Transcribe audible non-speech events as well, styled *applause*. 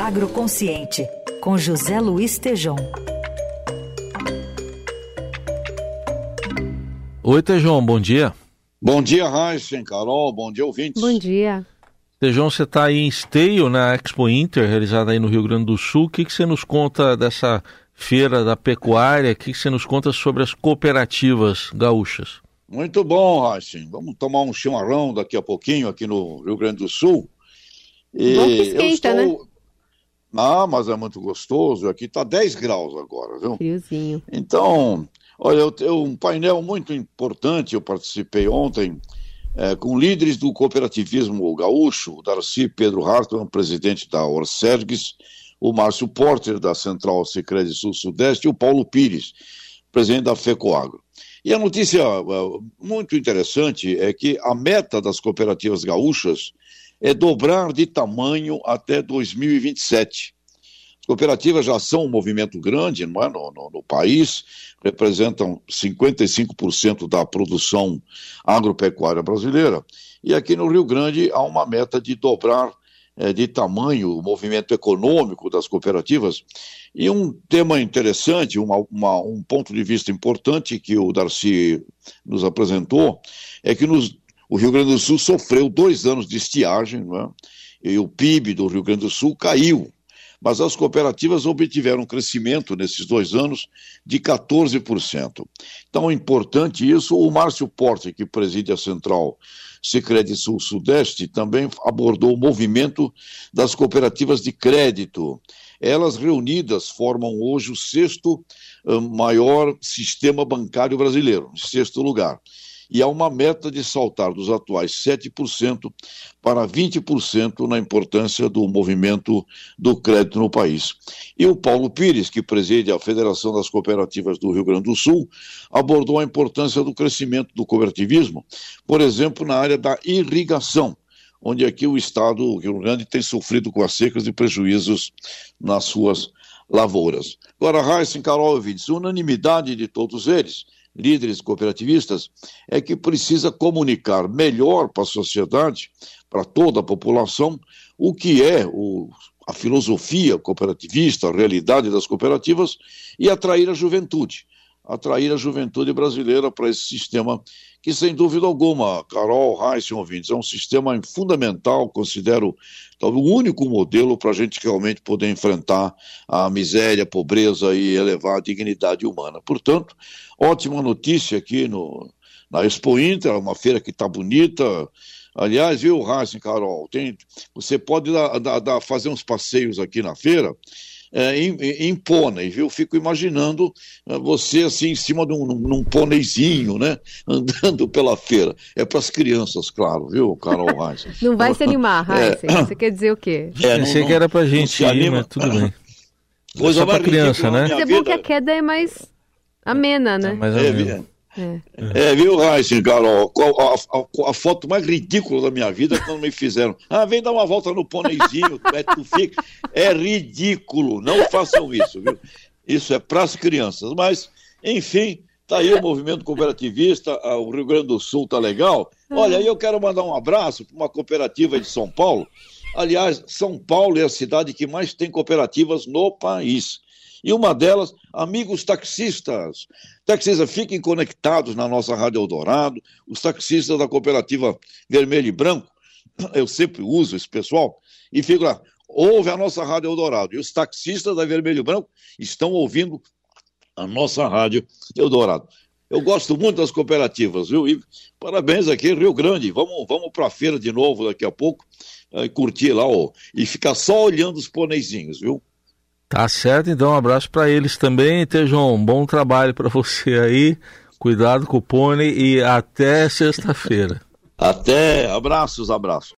Agroconsciente, com José Luiz Tejom. Oi, Tejão, bom dia. Bom dia, Raíssen, Carol, bom dia, ouvintes. Bom dia. Tejão, você está aí em Esteio, na Expo Inter, realizada aí no Rio Grande do Sul. O que, que você nos conta dessa feira da pecuária? O que, que você nos conta sobre as cooperativas gaúchas? Muito bom, Raíssen. Vamos tomar um chimarrão daqui a pouquinho aqui no Rio Grande do Sul. E bom que esquenta, estou... né? Ah, mas é muito gostoso. Aqui está 10 graus agora, viu? Friozinho. Então, olha, eu tenho um painel muito importante, eu participei ontem, é, com líderes do cooperativismo gaúcho, o Darcy Pedro Hartmann, presidente da Orsergues, o Márcio Porter, da Central Sicredi Sul-Sudeste, e o Paulo Pires, presidente da FECOAGRO. E a notícia uh, muito interessante é que a meta das cooperativas gaúchas é dobrar de tamanho até 2027. As cooperativas já são um movimento grande não é? no, no, no país, representam 55% da produção agropecuária brasileira. E aqui no Rio Grande há uma meta de dobrar é, de tamanho o movimento econômico das cooperativas. E um tema interessante, uma, uma, um ponto de vista importante que o Darcy nos apresentou, é que nos o Rio Grande do Sul sofreu dois anos de estiagem, é? e o PIB do Rio Grande do Sul caiu. Mas as cooperativas obtiveram um crescimento nesses dois anos de 14%. Então é importante isso. O Márcio Porte, que preside a central Sicredi Sul-Sudeste, também abordou o movimento das cooperativas de crédito. Elas reunidas formam hoje o sexto maior sistema bancário brasileiro, em sexto lugar e há uma meta de saltar dos atuais 7% para 20% na importância do movimento do crédito no país. E o Paulo Pires, que preside a Federação das Cooperativas do Rio Grande do Sul, abordou a importância do crescimento do cooperativismo, por exemplo, na área da irrigação onde aqui o Estado, o Rio Grande, tem sofrido com as secas e prejuízos nas suas lavouras. Agora, Raíssa, Carol Vides, unanimidade de todos eles líderes cooperativistas, é que precisa comunicar melhor para a sociedade, para toda a população, o que é o, a filosofia cooperativista, a realidade das cooperativas e atrair a juventude atrair a juventude brasileira para esse sistema, que sem dúvida alguma, Carol, Reis ouvintes, é um sistema fundamental, considero talvez o único modelo para a gente realmente poder enfrentar a miséria, a pobreza e elevar a dignidade humana. Portanto, ótima notícia aqui no, na Expo Inter, uma feira que está bonita. Aliás, viu, Racing, Carol, tem, você pode dar, dar, dar, fazer uns passeios aqui na feira é, em, em pônei, viu? Fico imaginando é, você assim em cima de um num pôneizinho, né? *laughs* Andando pela feira. É para as crianças, claro, viu, Carol Reis? *laughs* não vai se animar, Reis. É, você quer dizer o quê? É, não, Pensei não, que era para gente ir, mas tudo bem. Coisa é para criança, né? Mas é bom que a queda é mais amena, né? É, mais amena. É. é, viu, Raíssa, Carol? A, a, a, foto mais ridícula da minha vida é quando me fizeram. Ah, vem dar uma volta no pôneizinho, *laughs* é, tu fica. É ridículo, não façam isso, viu? Isso é para as crianças. Mas, enfim, tá aí o movimento cooperativista, o Rio Grande do Sul tá legal. Olha, aí eu quero mandar um abraço para uma cooperativa de São Paulo. Aliás, São Paulo é a cidade que mais tem cooperativas no país. E uma delas, amigos taxistas. Taxistas, fiquem conectados na nossa Rádio Eldorado. Os taxistas da cooperativa Vermelho e Branco, *clears throat* eu sempre uso esse pessoal, e fico lá. Ouve a nossa Rádio Eldorado. E os taxistas da Vermelho e Branco estão ouvindo a nossa Rádio Eldorado. Eu gosto muito das cooperativas, viu? E parabéns aqui, Rio Grande. Vamos, vamos para a feira de novo daqui a pouco, e curtir lá ó, e ficar só olhando os poneizinhos, viu? Tá certo, então um abraço para eles também. Tejão, bom trabalho para você aí. Cuidado com o pônei e até sexta-feira. Até, abraços, abraços.